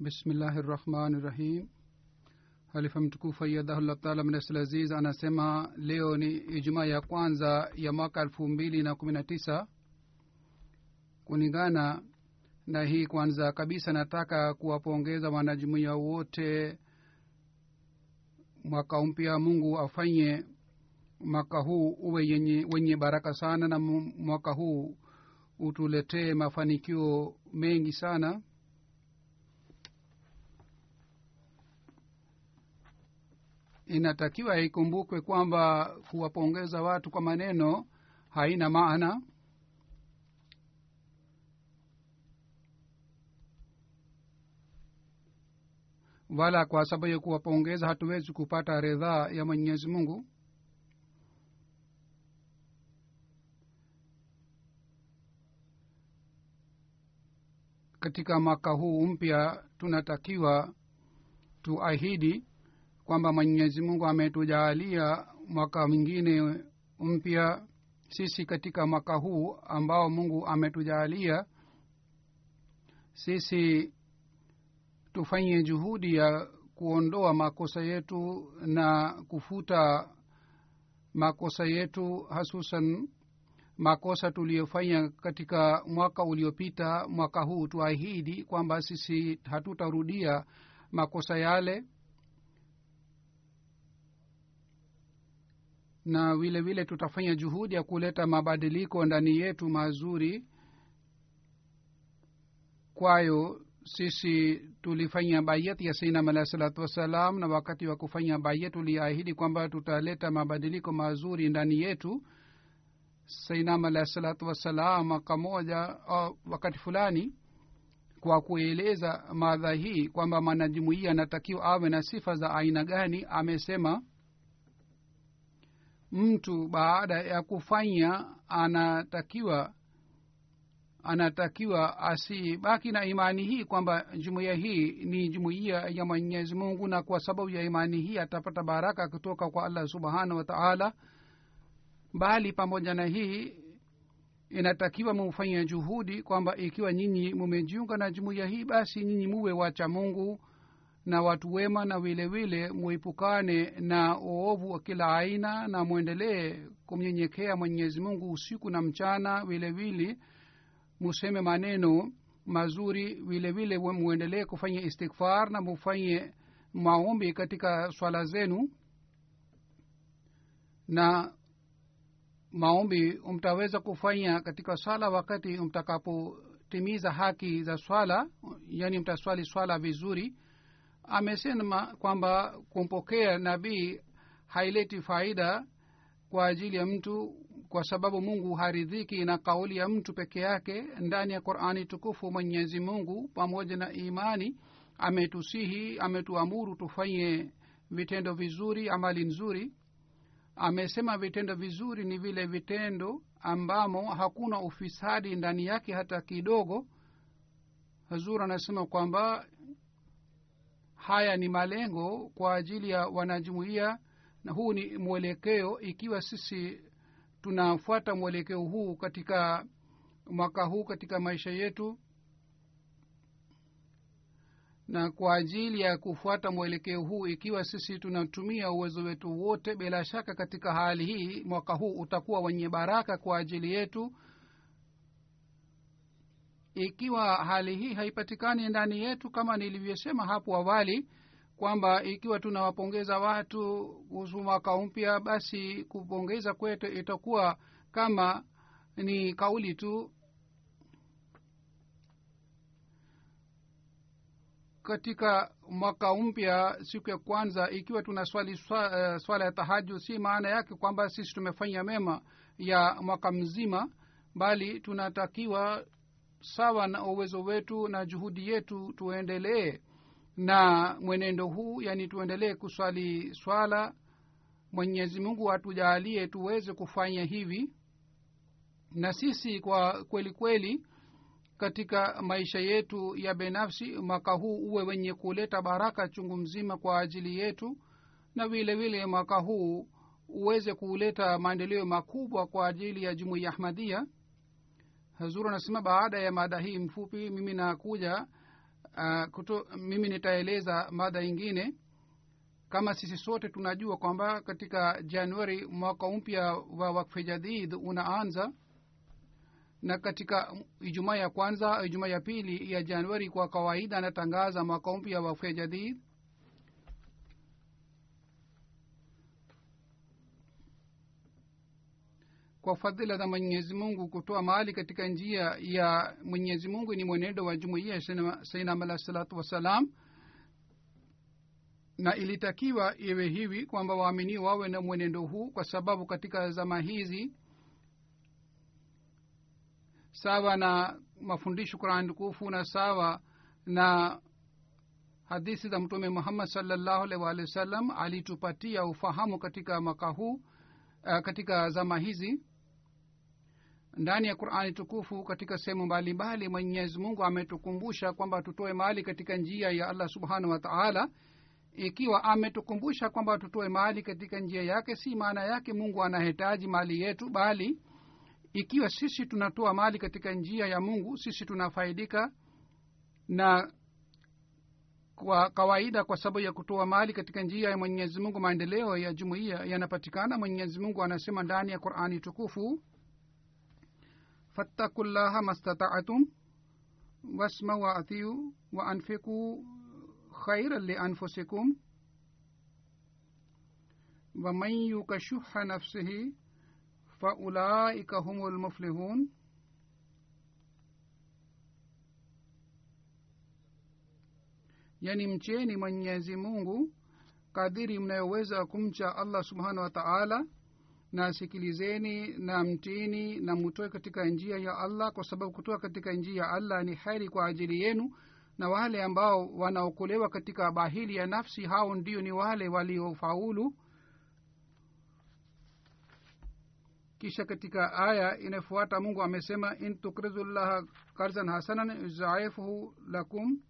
bismillahi rahmani rahim halifa mtukufu ayadahullah taala mnasalaziz anasema leo ni ijumaa ya kwanza ya mwaka elfu mbili na kumi na tisa. Kulingana na hii kwanza kabisa nataka kuwapongeza wanajumuia wote mwaka mpya mungu afanye mwaka huu uwe yenye, wenye baraka sana na mwaka huu utuletee mafanikio mengi sana inatakiwa ikumbukwe kwamba kuwapongeza watu kwa maneno haina maana. Wala kwa sababu ya kuwapongeza hatuwezi kupata ridhaa ya mwenyezi mungu. Katika mwaka huu mpya tunatakiwa tuahidi kwamba mwenyezi mungu ametujaalia mwaka mwingine mpya sisi katika mwaka huu ambao mungu ametujaalia sisi tufanye juhudi ya kuondoa makosa yetu na kufuta makosa yetu hasusan makosa tuliyofanya katika mwaka uliopita mwaka huu tuahidi kwamba sisi hatutarudia makosa yale na vile vile tutafanya juhudi ya kuleta mabadiliko ndani yetu mazuri. Kwayo sisi tulifanya bayat ya sainam alahi salatu wassalam na wakati wa kufanya bayat tuliahidi kwamba tutaleta mabadiliko mazuri ndani yetu. Sainam alahi salatu wassalam mwaka moja wakati fulani kwa kueleza madha hii kwamba mwanajumuia anatakiwa awe na sifa za aina gani amesema mtu baada ya kufanya anatakiwa anatakiwa asibaki na imani hii kwamba jumuiya hii ni jumuiya ya mwenyezi mungu na kwa sababu ya imani hii atapata baraka kutoka kwa allah subhanahu wataala bali pamoja na hii inatakiwa mufanye juhudi kwamba ikiwa nyinyi mumejiunga na jumuiya hii basi nyinyi muwe wacha mungu na watu wema na wilewile muipukane na uovu wa kila aina na mwendelee kumnyenyekea mwenyezi mungu usiku na mchana vile museme maneno mazuri wilewile muendelee kufanya istighfar na mufanye maombi katika swala zenu. Na maombi mtaweza kufanya katika swala wakati mtakapotimiza haki za swala yani mtaswali swala vizuri amesema kwamba kumpokea nabii haileti faida kwa ajili ya mtu kwa sababu mungu haridhiki na kauli ya mtu peke yake ndani ya qurani tukufu. Mwenyezi mungu pamoja na imani ametusihi ametuamuru tufanye vitendo vizuri amali nzuri. Amesema vitendo vizuri ni vile vitendo ambamo hakuna ufisadi ndani yake hata kidogo. Hazur anasema kwamba haya ni malengo kwa ajili ya wanajumuia na huu ni mwelekeo ikiwa sisi tunafuata mwelekeo huu katika mwaka huu katika maisha yetu na kwa ajili ya kufuata mwelekeo huu ikiwa sisi tunatumia uwezo wetu wote bila shaka katika hali hii mwaka huu utakuwa wenye baraka kwa ajili yetu ikiwa hali hii haipatikani ndani yetu kama nilivyosema hapo awali kwamba ikiwa tunawapongeza watu kuhusu mwaka mpya basi kupongeza kwetu itakuwa kama ni kauli tu. Katika mwaka mpya siku ya kwanza ikiwa tuna swali swa, uh, swala ya tahaju si maana yake kwamba sisi tumefanya mema ya mwaka mzima bali tunatakiwa sawa na uwezo wetu na juhudi yetu tuendelee na mwenendo huu yani tuendelee kuswali swala. Mwenyezi mungu atujaalie tuweze kufanya hivi. Na sisi kwa kweli kweli katika maisha yetu ya binafsi mwaka huu uwe wenye kuleta baraka chungu mzima kwa ajili yetu na vile vile mwaka huu uweze kuleta maendeleo makubwa kwa ajili ya jumuiya ahmadia hazuru anasema baada ya mada hii mfupi mimi nakuja uh, kuto, mimi nitaeleza mada ingine kama sisi sote tunajua kwamba katika januari mwaka mpya wa wakfe jadid unaanza na katika ijumaa ya kwanza ijumaa ya pili ya januari kwa kawaida anatangaza mwaka mpya wa wakfe jadid kwa fadhila za mwenyezi mungu kutoa mali katika njia ya mwenyezi mungu ni mwenendo wa jumuiya sainam alah salatu wassalam. Na ilitakiwa iwe hivi kwamba waamini wawe na mwenendo huu kwa sababu katika zama hizi sawa na mafundisho qurani tukufu na sawa na hadithi za mtume muhammad salllahu alaihi waalihi wa sallam alitupatia ufahamu katika mwaka huu uh, katika zama hizi ndani ya qurani tukufu katika sehemu mbalimbali mwenyezi mungu ametukumbusha kwamba tutoe mali katika njia ya allah subhanahu wataala ikiwa ametukumbusha kwamba tutoe mali katika njia yake si maana yake mungu anahitaji mali yetu bali ikiwa sisi tunatoa mali katika njia ya mungu sisi tunafaidika na kwa kawaida kwa sababu ya kutoa mali katika njia ya mwenyezi mungu maendeleo ya jumuiya yanapatikana. Mwenyezi mungu anasema ndani ya qurani tukufu فاتقوا الله ما استطعتم واسمعوا وأطيعوا وأنفقوا خيرا لأنفسكم ومن يوق شح نفسه فأولئك هم المفلحون yani mcheni mwenyezi mungu kadiri mnayoweza kumcha allah subhanahu wa taala. Na sikilizeni na mtini na mutoe katika njia ya allah kwa sababu kutoa katika njia ya allah ni heri kwa ajili yenu. Na wale ambao wanaokolewa katika bahili ya nafsi hao ndio ni wale waliofaulu. Kisha katika aya inayofuata mungu amesema in tukrizu llaha karzan hasanan yuzaifuhu lakum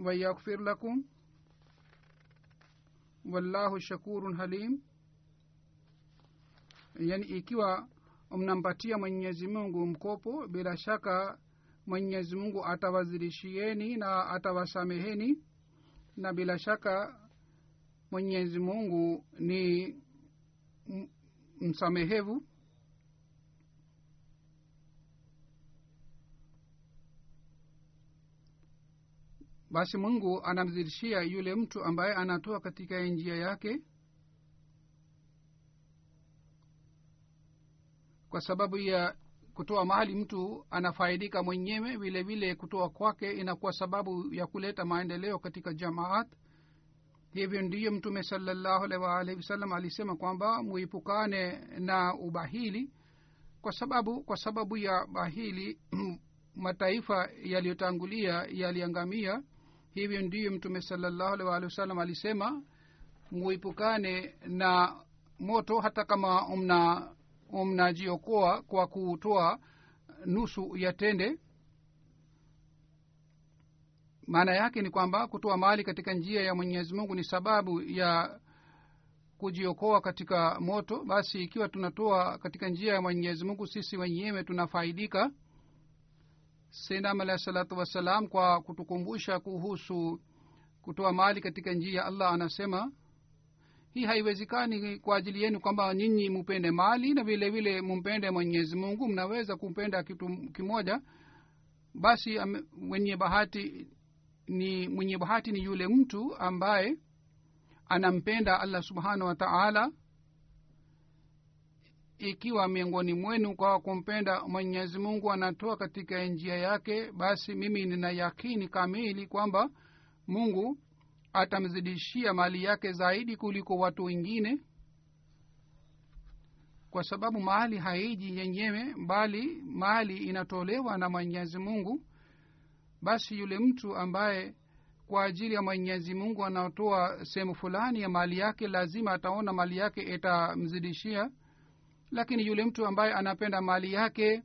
ويغفر لكم wallahu shakurun halim yani ikiwa mnampatia mwenyezi mungu mkopo bila shaka mwenyezi mungu atawazidishieni na atawasameheni na bila shaka mwenyezi mungu ni msamehevu Basi mungu anamzidishia yule mtu ambaye anatoa katika njia yake kwa sababu ya kutoa mahali mtu anafaidika mwenyewe vile vile kutoa kwake inakuwa sababu ya kuleta maendeleo katika jamaat. Hivyo ndiyo mtume salallahu alaihi waalihi wasallam alisema kwamba muipukane na ubahili kwa sababu kwa sababu ya bahili mataifa yaliyotangulia yaliangamia hivyo ndiyo mtume salallahu alaihi walihi wasallam alisema muipukane na moto hata kama mna mnajiokoa kwa kutoa nusu ya tende. Maana yake ni kwamba kutoa mali katika njia ya mwenyezi mungu ni sababu ya kujiokoa katika moto. Basi ikiwa tunatoa katika njia ya mwenyezi mungu sisi wenyewe tunafaidika sinam alahi salatu wassalam kwa kutukumbusha kuhusu kutoa mali katika njia allah anasema hii haiwezekani kwa ajili yenu kwamba nyinyi mupende mali na vile vile mumpende mwenyezi mungu. Mnaweza kumpenda kitu kimoja basi mwenye bahati ni mwenye bahati ni yule mtu ambaye anampenda allah subhanahu wa taala ikiwa miongoni mwenu kwa kumpenda mwenyezi mungu anatoa katika njia yake basi mimi nina yakini kamili kwamba mungu atamzidishia mali yake zaidi kuliko watu wengine kwa sababu mali haiji yenyewe bali mali inatolewa na mwenyezi mungu. Basi yule mtu ambaye kwa ajili ya mwenyezi mungu anaotoa sehemu fulani ya mali yake lazima ataona mali yake itamzidishia lakini yule mtu ambaye anapenda mali yake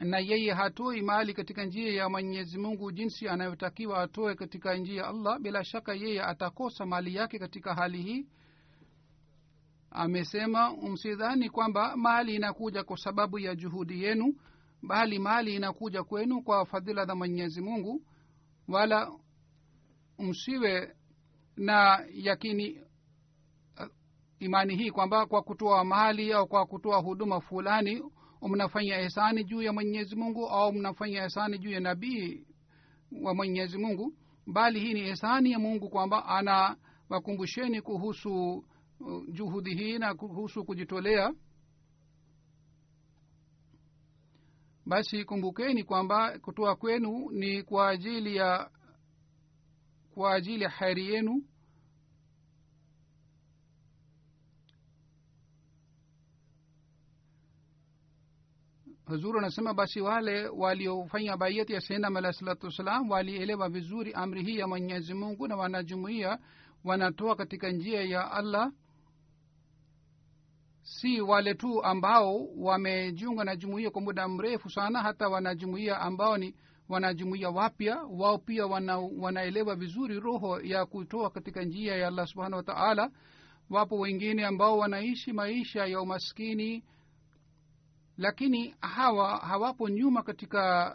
na yeye hatoi mali katika njia ya mwenyezi mungu jinsi anayotakiwa atoe katika njia ya allah bila shaka yeye atakosa mali yake katika hali hii. Amesema msidhani kwamba mali inakuja kwa sababu ya juhudi yenu bali mali inakuja kwenu kwa fadhila za mwenyezi mungu. Wala msiwe na yakini imani hii kwamba kwa kutoa mali au kwa kutoa huduma fulani mnafanya ihsani juu ya mwenyezi mungu au mnafanya ihsani juu ya nabii wa mwenyezi mungu bali hii ni ihsani ya mungu kwamba ana wakumbusheni kuhusu uh, juhudi hii na kuhusu kujitolea. Basi kumbukeni kwamba kutoa kwenu ni kwa ajili ya kwa ajili ya heri yenu huzuru anasema basi wale waliofanya baiyati ya sainam alah salatu wassalam walielewa vizuri amri hii ya mwenyezi mungu na wanajumuia wanatoa katika njia ya allah. Si wale tu ambao wamejiunga na jumuia kwa muda mrefu sana hata wanajumuia ambao ni wanajumuia wapya wao pia wana, wanaelewa vizuri roho ya kutoa katika njia ya allah subhanahu wa taala. Wapo wengine ambao wanaishi maisha ya umaskini lakini hawa hawapo nyuma katika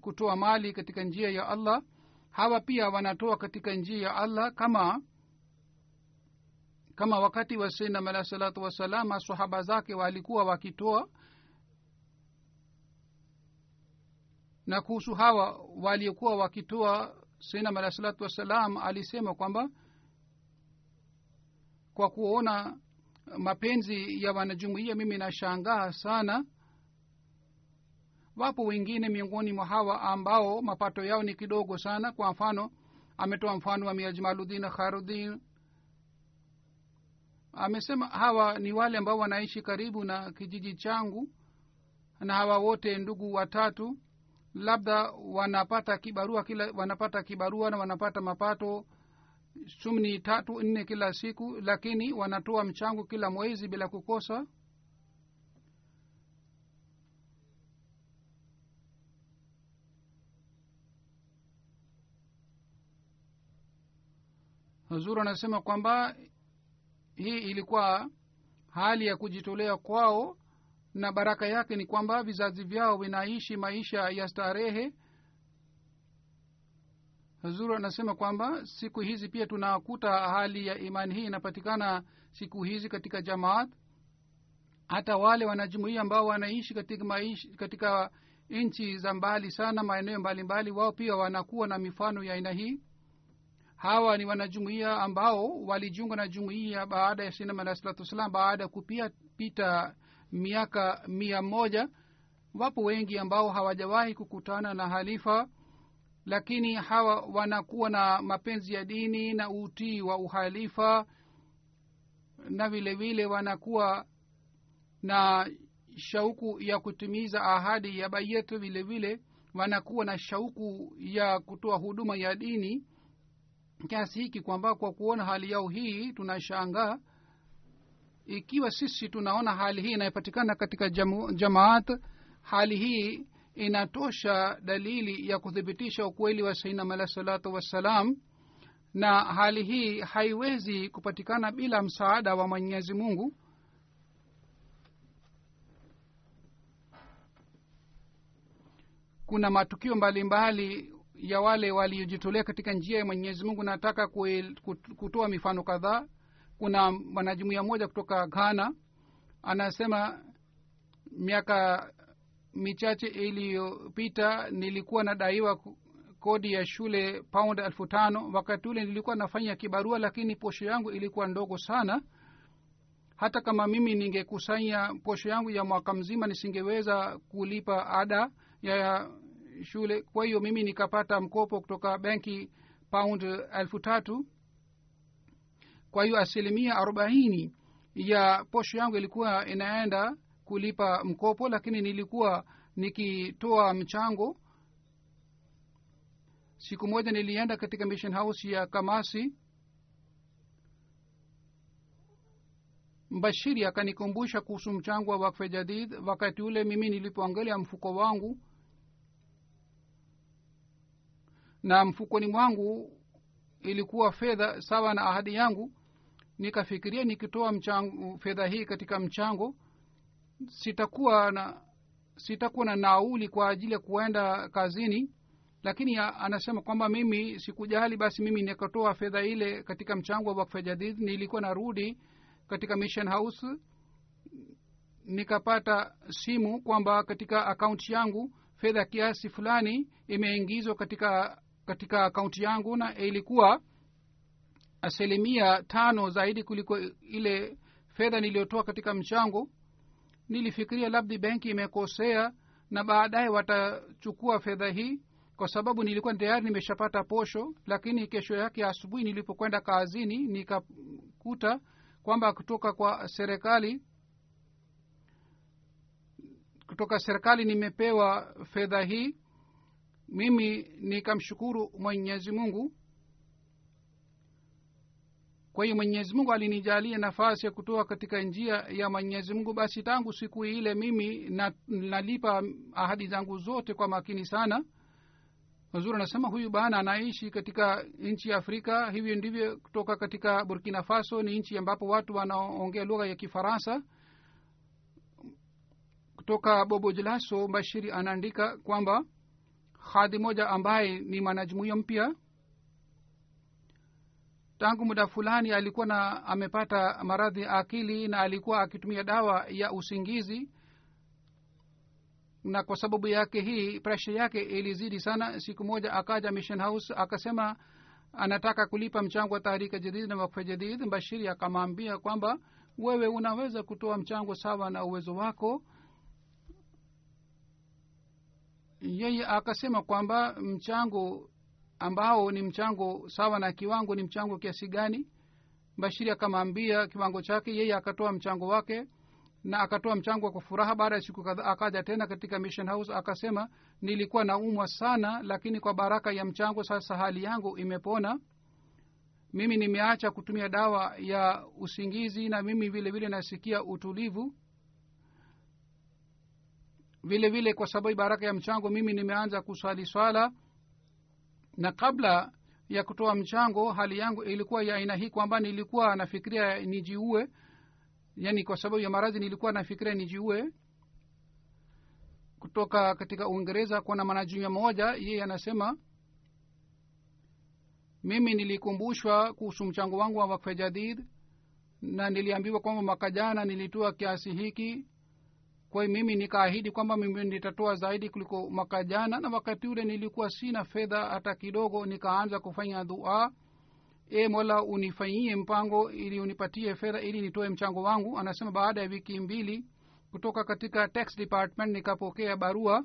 kutoa mali katika njia ya allah. Hawa pia wanatoa katika njia ya allah kama kama wakati wa sainam alah salatu wassalam masahaba zake walikuwa wakitoa. Na kuhusu hawa waliokuwa wakitoa sainam alah salatu wassalam alisema kwamba kwa kuona mapenzi ya wanajumuia mimi nashangaa sana wapo wengine miongoni mwa hawa ambao mapato yao ni kidogo sana. Kwa mfano ametoa mfano wa miajmaludin kharudin amesema hawa ni wale ambao wanaishi karibu na kijiji changu na hawa wote ndugu watatu. Labda wanapata kibarua kila wanapata kibarua na wanapata mapato sumni tatu nne kila siku lakini wanatoa mchango kila mwezi bila kukosa huzuru anasema kwamba hii ilikuwa hali ya kujitolea kwao na baraka yake ni kwamba vizazi vyao vinaishi maisha ya starehe. Huzuru anasema kwamba siku hizi pia tunakuta hali ya imani hii inapatikana siku hizi katika jamaat. Hata wale wanajumuia ambao wanaishi katika katika nchi za mbali sana maeneo mbalimbali wao pia wanakuwa na mifano ya aina hii hawa ni wanajumuia ambao walijiunga na jumuia baada ya sinama alah salatu wassalam baada ya kupita miaka mia moja. Wapo wengi ambao hawajawahi kukutana na halifa lakini hawa wanakuwa na mapenzi ya dini na utii wa uhalifa na vile vile wanakuwa na shauku ya kutimiza ahadi ya bayetu vile vile wanakuwa na shauku ya kutoa huduma ya dini kiasi hiki kwamba kwa kuona hali yao hii tunashangaa. Ikiwa sisi tunaona hali hii inayopatikana katika jamaat hali hii inatosha dalili ya kuthibitisha ukweli wa sainam alah salatu wassalam na hali hii haiwezi kupatikana bila msaada wa mwenyezi mungu. Kuna matukio mbalimbali mbali ya wale waliojitolea katika njia ya mwenyezi mungu nataka kutoa mifano kadhaa. Kuna mwanajumuia moja kutoka ghana anasema miaka michache iliyopita nilikuwa nadaiwa kodi ya shule pound elfu tano. Wakati ule nilikuwa nafanya kibarua lakini posho yangu ilikuwa ndogo sana. Hata kama mimi ningekusanya posho yangu ya mwaka mzima nisingeweza kulipa ada ya shule. Kwa hiyo mimi nikapata mkopo kutoka benki pound elfu tatu. Kwa hiyo asilimia arobaini ya posho yangu ilikuwa inaenda kulipa mkopo lakini nilikuwa nikitoa mchango. Siku moja nilienda katika mission house ya kamasi. Mbashiri akanikumbusha kuhusu mchango wa wakfe jadid wakati ule mimi nilipoangalia mfuko wangu na mfukoni mwangu ilikuwa fedha sawa na ahadi yangu. Nikafikiria nikitoa fedha hii katika mchango sitakuwa na sitakuwa na nauli kwa ajili ya kuenda kazini. Lakini anasema kwamba mimi sikujali basi mimi nikatoa fedha ile katika mchango wa wakfa jadid. Nilikuwa narudi katika mission house nikapata simu kwamba katika akaunti yangu fedha kiasi fulani imeingizwa katika katika akaunti yangu na ilikuwa asilimia tano zaidi kuliko ile fedha niliyotoa katika mchango. Nilifikiria labda benki imekosea na baadaye watachukua fedha hii kwa sababu nilikuwa tayari nimeshapata posho lakini kesho yake asubuhi nilipokwenda kazini nikakuta kwamba kutoka kwa serikali kutoka serikali nimepewa fedha hii mimi nikamshukuru mwenyezi mungu. Kwa hiyo mwenyezi mungu alinijalia nafasi ya kutoa katika njia ya mwenyezi mungu basi tangu siku ile mimi na, nalipa ahadi zangu zote kwa makini sana. Wazuri anasema huyu bana anaishi katika nchi ya afrika. Hivyo ndivyo kutoka katika burkina faso ni nchi ambapo watu wanaongea lugha ya kifaransa. Kutoka bobo jelaso bashiri anaandika kwamba hadhi moja ambaye ni mwanajumuiya mpya. Tangu muda fulani alikuwa na amepata maradhi ya akili na alikuwa akitumia dawa ya usingizi. Na kwa sababu yake hii presha yake ilizidi sana. Siku moja akaja mission house akasema anataka kulipa mchango wa tahrika jadid na wakfa jadid bashiri akamwambia kwamba wewe unaweza kutoa mchango sawa na uwezo wako yeye akasema kwamba mchango ambao ni mchango sawa na kiwango ni mchango kiasi gani. Bashiri akamwambia kiwango chake yeye akatoa mchango wake na akatoa mchango kwa furaha. Baada ya siku kadhaa akaja tena katika mission house akasema nilikuwa naumwa sana lakini kwa baraka ya mchango sasa hali yangu imepona. Mimi nimeacha kutumia dawa ya usingizi na mimi vile vile nasikia utulivu vile vile kwa sababu baraka ya mchango mimi nimeanza kuswali swala. Na kabla ya kutoa mchango hali yangu ilikuwa ya aina hii kwamba nilikuwa nafikiria nijiue. Yani kwa sababu ya maradhi nilikuwa nafikiria nijiue. Kutoka katika uingereza kuna mwanajumuia moja yeye anasema mimi nilikumbushwa kuhusu mchango wangu wa wakfe jadid na niliambiwa kwamba mwaka jana nilitoa kiasi hiki kwa hiyo mimi nikaahidi kwamba mimi nitatoa zaidi kuliko mwaka jana na wakati ule nilikuwa sina fedha hata kidogo nikaanza kufanya dua. E mola unifanyie mpango ili unipatie fedha ili nitoe mchango wangu anasema baada ya wiki mbili. Kutoka katika tax department nikapokea barua.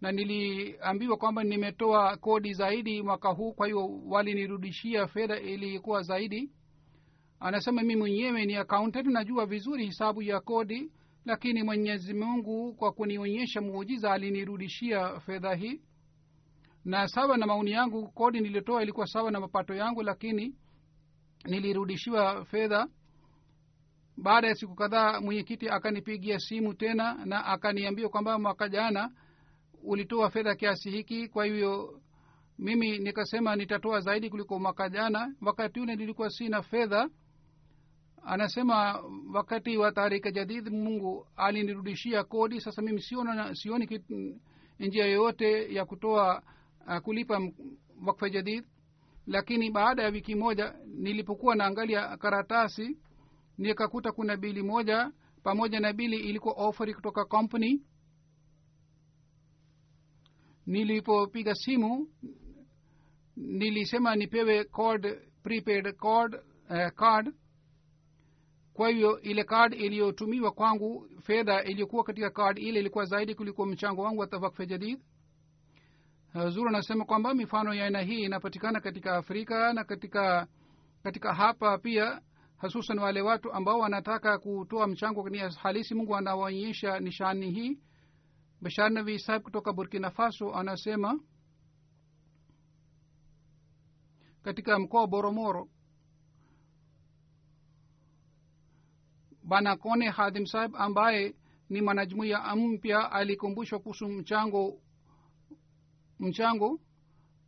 Na niliambiwa kwamba nimetoa kodi zaidi mwaka huu kwa hiyo walinirudishia fedha ilikuwa zaidi anasema mi mwenyewe ni accountant najua vizuri hisabu ya kodi lakini mwenyezi mungu kwa kunionyesha muujiza alinirudishia fedha hii. Na sawa na maoni yangu kodi nilitoa ilikuwa sawa na mapato yangu lakini nilirudishiwa fedha. Baada ya siku kadhaa mwenyekiti akanipigia simu tena na akaniambia kwamba mwaka jana ulitoa fedha kiasi hiki kwa hivyo mimi nikasema nitatoa zaidi kuliko mwaka jana. Wakati ule nilikuwa sina fedha anasema wakati wa tarika jadid mungu alinirudishia kodi. Sasa mimi siona, sioni njia yoyote ya kutoa uh, kulipa wakfa jadid. Lakini baada ya wiki moja nilipokuwa naangalia karatasi nikakuta kuna bili moja pamoja na bili ilikuwa oferi kutoka company. Nilipopiga simu nilisema nipewe card prepaid card, uh, card kwa hivyo ile kad iliyotumiwa kwangu fedha iliyokuwa katika kad ile ilikuwa zaidi kuliko mchango wangu wa tawakfe jadid zuru anasema kwamba mifano ya aina hii inapatikana katika afrika na katika katika hapa pia hasusan wale watu ambao wanataka kutoa mchango ni halisi mungu anawaonyesha nishani hii. Bashar sahib kutoka burkina faso anasema katika mkoa wa boromoro bana kone hadhim sahib ambaye ni mwanajumuiya mpya alikumbushwa kuhusu mchango mchango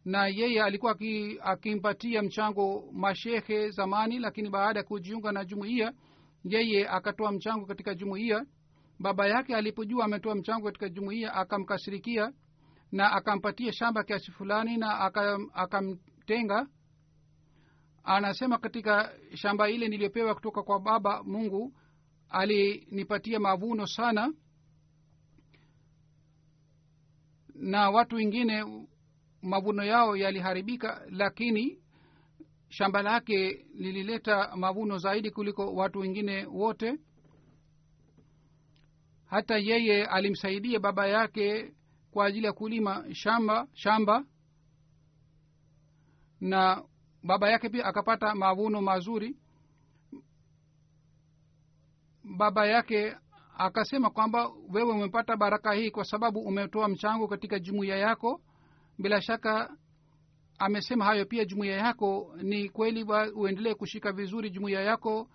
na yeye alikuwa akimpatia mchango mashehe zamani lakini baada ya kujiunga na jumuiya yeye akatoa mchango katika jumuiya. Baba yake alipojua ametoa mchango katika jumuiya akamkasirikia na akampatia shamba kiasi fulani na akamtenga. Aka anasema katika shamba ile niliyopewa kutoka kwa baba mungu alinipatia mavuno sana. Na watu wengine mavuno yao yaliharibika lakini shamba lake lilileta mavuno zaidi kuliko watu wengine wote. Hata yeye alimsaidia baba yake kwa ajili ya kulima shamba shamba. Na baba yake pia akapata mavuno mazuri baba yake akasema kwamba wewe umepata baraka hii kwa sababu umetoa mchango katika jumuiya yako. Bila shaka amesema hayo pia jumuiya yako. Ni kweli uendelee kushika vizuri jumuiya yako.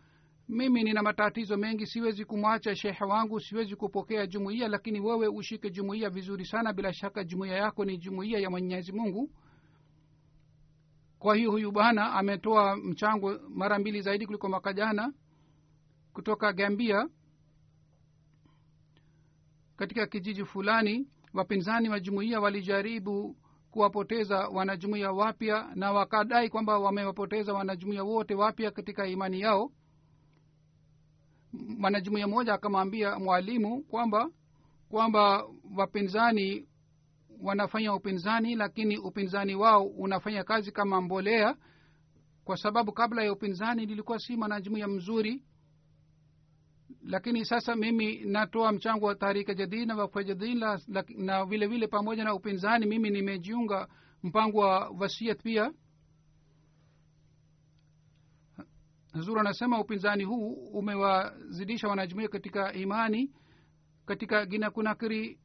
Mimi nina matatizo mengi siwezi kumwacha shehe wangu siwezi kupokea jumuiya lakini wewe ushike jumuiya vizuri sana. Bila shaka jumuiya yako ni jumuiya ya mwenyezi mungu. Kwa hiyo huyu bwana ametoa mchango mara mbili zaidi kuliko mwaka jana kutoka gambia katika kijiji fulani wapinzani wa jumuiya walijaribu kuwapoteza wanajumuiya wapya na wakadai kwamba wamewapoteza wanajumuiya wote wapya katika imani yao. Mwanajumuiya mmoja akamwambia mwalimu kwamba kwamba wapinzani wanafanya upinzani lakini upinzani wao unafanya kazi kama mbolea kwa sababu kabla ya upinzani nilikuwa si mwanajumuiya mzuri lakini sasa mimi natoa mchango wa tarika jadid na wakfa jadid na, na vile pamoja na upinzani mimi nimejiunga mpango wa wasiat pia. Zuru anasema upinzani huu umewazidisha wanajumuia katika imani katika gina kunakiri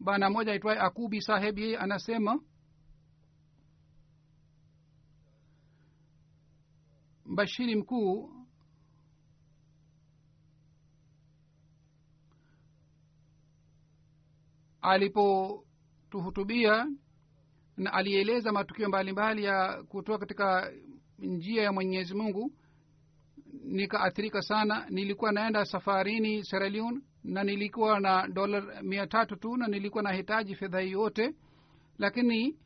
bana moja aitwaye akubi saheb yeye anasema bashiri mkuu alipotuhutubia na alieleza matukio mbalimbali ya kutoka katika njia ya mwenyezi mungu nikaathirika sana. Nilikuwa naenda safarini seralion na nilikuwa na dola mia tatu tu na nilikuwa nahitaji fedha hii yote lakini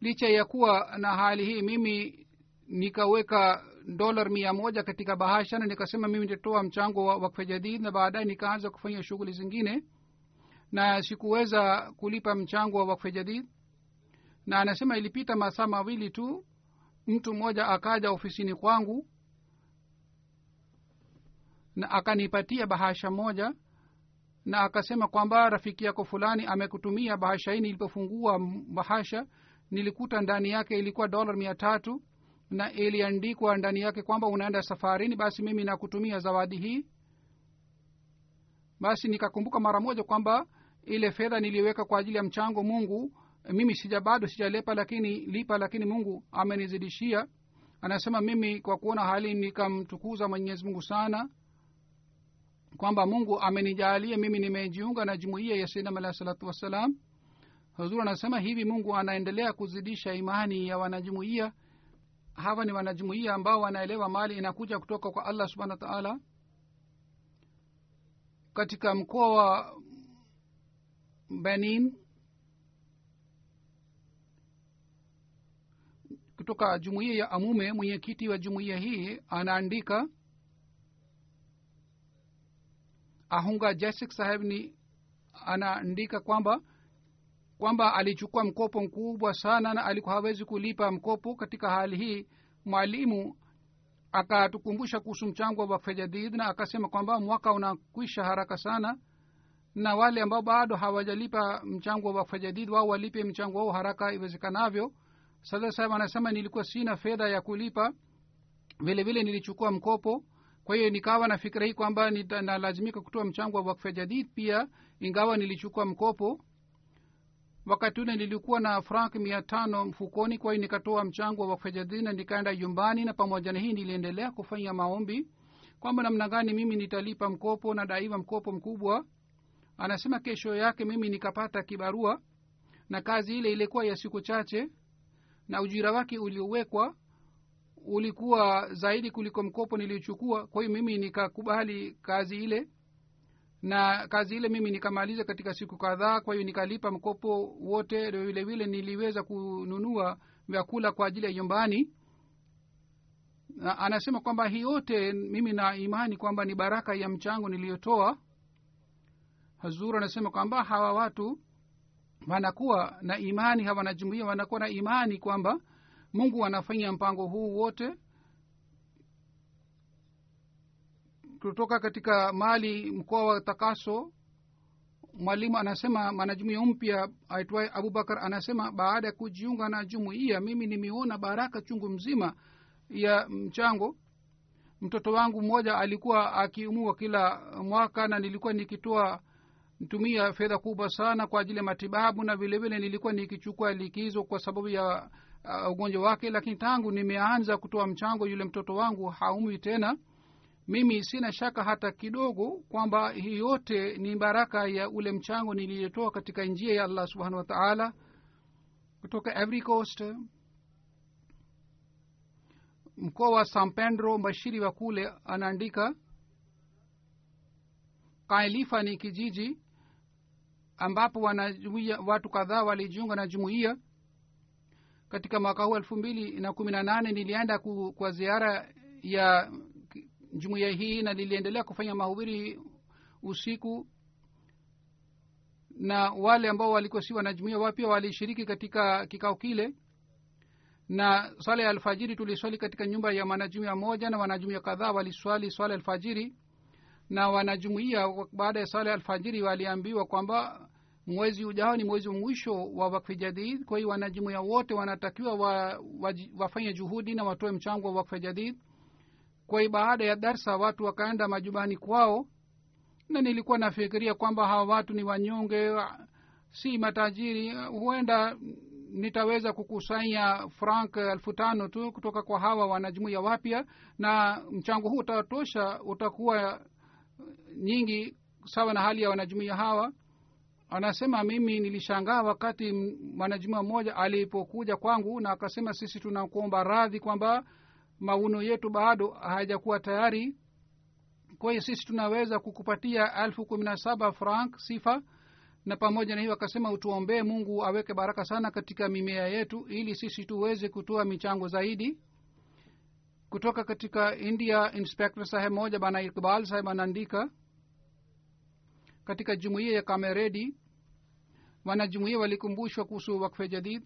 licha ya kuwa na hali hii mimi nikaweka dolar mia moja katika bahasha na nikasema mimi nitatoa mchango wa wakfe na baadaye nikaanza kufanya shughuli zingine na sikuweza kulipa mchango wa wakfe jadid. Na anasema ilipita masaa mawili tu mtu mmoja akaja ofisini kwangu na akanipatia bahasha moja na akasema kwamba rafiki yako fulani amekutumia bahasha hii nilipofungua bahasha nilikuta ndani yake ilikuwa dola mia tatu na iliandikwa ndani yake kwamba unaenda safarini basi mimi nakutumia zawadi hii. Basi nikakumbuka mara moja kwamba ile fedha niliweka kwa ajili ya mchango mungu mimi sija bado sijalepa lakini lipa lakini mungu amenizidishia. Anasema mimi kwa kuona hali nikamtukuza mwenyezi mungu sana kwamba mungu amenijalia mimi nimejiunga na jumuiya ya saidam alahi salatu wassalam huzur anasema hivi mungu anaendelea kuzidisha imani ya wanajumuiya? Hawa ni wanajumuiya ambao wanaelewa mali inakuja kutoka kwa allah subhana wa katika mkoa wa benin. Kutoka jumuiya ya amume mwenyekiti wa jumuiya hii anaandika ahunga jasik saheb ni anaandika kwamba kwamba alichukua mkopo mkubwa sana na alikuwa hawezi kulipa mkopo. Katika hali hii mwalimu akatukumbusha kuhusu mchango wa wakfe na akasema kwamba mwaka unakwisha haraka sana na wale ambao bado hawajalipa mchango wa wakfe jadid wao walipe mchango wao haraka iwezekanavyo. Sada anasema nilikuwa sina fedha ya kulipa. Vile vile nilichukua mkopo. Kwa hiyo nikawa na fikira hii kwamba nalazimika kutoa mchango wa wakfa jadid pia ingawa nilichukua mkopo. Wakati ule nilikuwa na frank mia tano mfukoni kwa hiyo nikatoa mchango wa wakfa jadid na nikaenda nyumbani na pamoja na hii niliendelea kufanya maombi. Kwamba namna gani mimi nitalipa mkopo na daiwa mkopo mkubwa anasema kesho yake mimi nikapata kibarua na kazi ile ilikuwa ya siku chache na ujira wake uliowekwa ulikuwa zaidi kuliko mkopo niliochukua. Kwa hiyo mimi nikakubali kazi ile na kazi ile mimi nikamaliza katika siku kadhaa. Kwa hiyo nikalipa mkopo wote vile vile niliweza kununua vyakula kwa ajili ya nyumbani. Na anasema kwamba hii yote mimi na imani kwamba ni baraka ya mchango niliyotoa hazur anasema kwamba hawa watu wanakuwa na imani hawa wanajumuia wanakuwa na imani kwamba mungu anafanya mpango huu wote kutoka katika mali mkoa wa takaso. Mwalimu anasema mwanajumuia mpya aitwaye abubakar anasema baada ya kujiunga na jumuiya mimi nimeona baraka chungu mzima ya mchango. Mtoto wangu mmoja alikuwa akiumua kila mwaka na nilikuwa nikitoa tumia fedha kubwa sana kwa ajili ya matibabu na vile vile nilikuwa nikichukua likizo kwa sababu ya uh, ugonjwa wake lakini tangu nimeanza kutoa mchango yule mtoto wangu haumwi tena. Mimi sina shaka hata kidogo kwamba hii yote ni baraka ya ule mchango niliyotoa katika njia ya allah subhanahu wa taala. Kutoka every coast mkoa wa san pedro mbashiri wa kule anaandika kailifa ni kijiji ambapo wanajumuia watu kadhaa walijiunga na jumuiya. Katika mwaka huu elfu mbili na kumi na nane nilienda ku, kwa ziara ya jumuiya hii na niliendelea kufanya mahubiri usiku. Na wale ambao walikuwa si wanajumuia wao pia walishiriki katika kikao kile. Na swala ya alfajiri tuliswali katika nyumba ya wanajumuia moja na wanajumuia kadhaa waliswali swala alfajiri na wanajumuia baada ya sala ya alfajiri waliambiwa kwamba mwezi ujao ni mwezi mwisho wa wakfi jadid. Kwa hiyo wanajumuia wote wanatakiwa wa, wa, wafanye juhudi na watoe mchango wa wakfi jadid. Kwa hiyo baada ya darsa watu wakaenda majumbani kwao. Na nilikuwa nafikiria kwamba hawa watu ni wanyonge si matajiri. Huenda nitaweza kukusanya frank elfu tano tu kutoka kwa hawa wanajumuia wapya. Na mchango huu utatosha utakuwa nyingi sawa na hali ya wanajumuia hawa. Anasema mimi nilishangaa wakati mwanajumuia mmoja alipokuja kwangu na akasema sisi tunakuomba radhi kwamba mauno yetu bado hayajakuwa tayari. Kwa hiyo sisi tunaweza kukupatia elfu kumi na saba frank sifa. Na pamoja na hiyo akasema utuombee mungu aweke baraka sana katika mimea yetu ili sisi tuweze kutoa michango zaidi kutoka katika india inspector saheb moja bana iqbal saheb anaandika katika jumuiya ya kameredi wanajumuia walikumbushwa kuhusu wakfe jadid.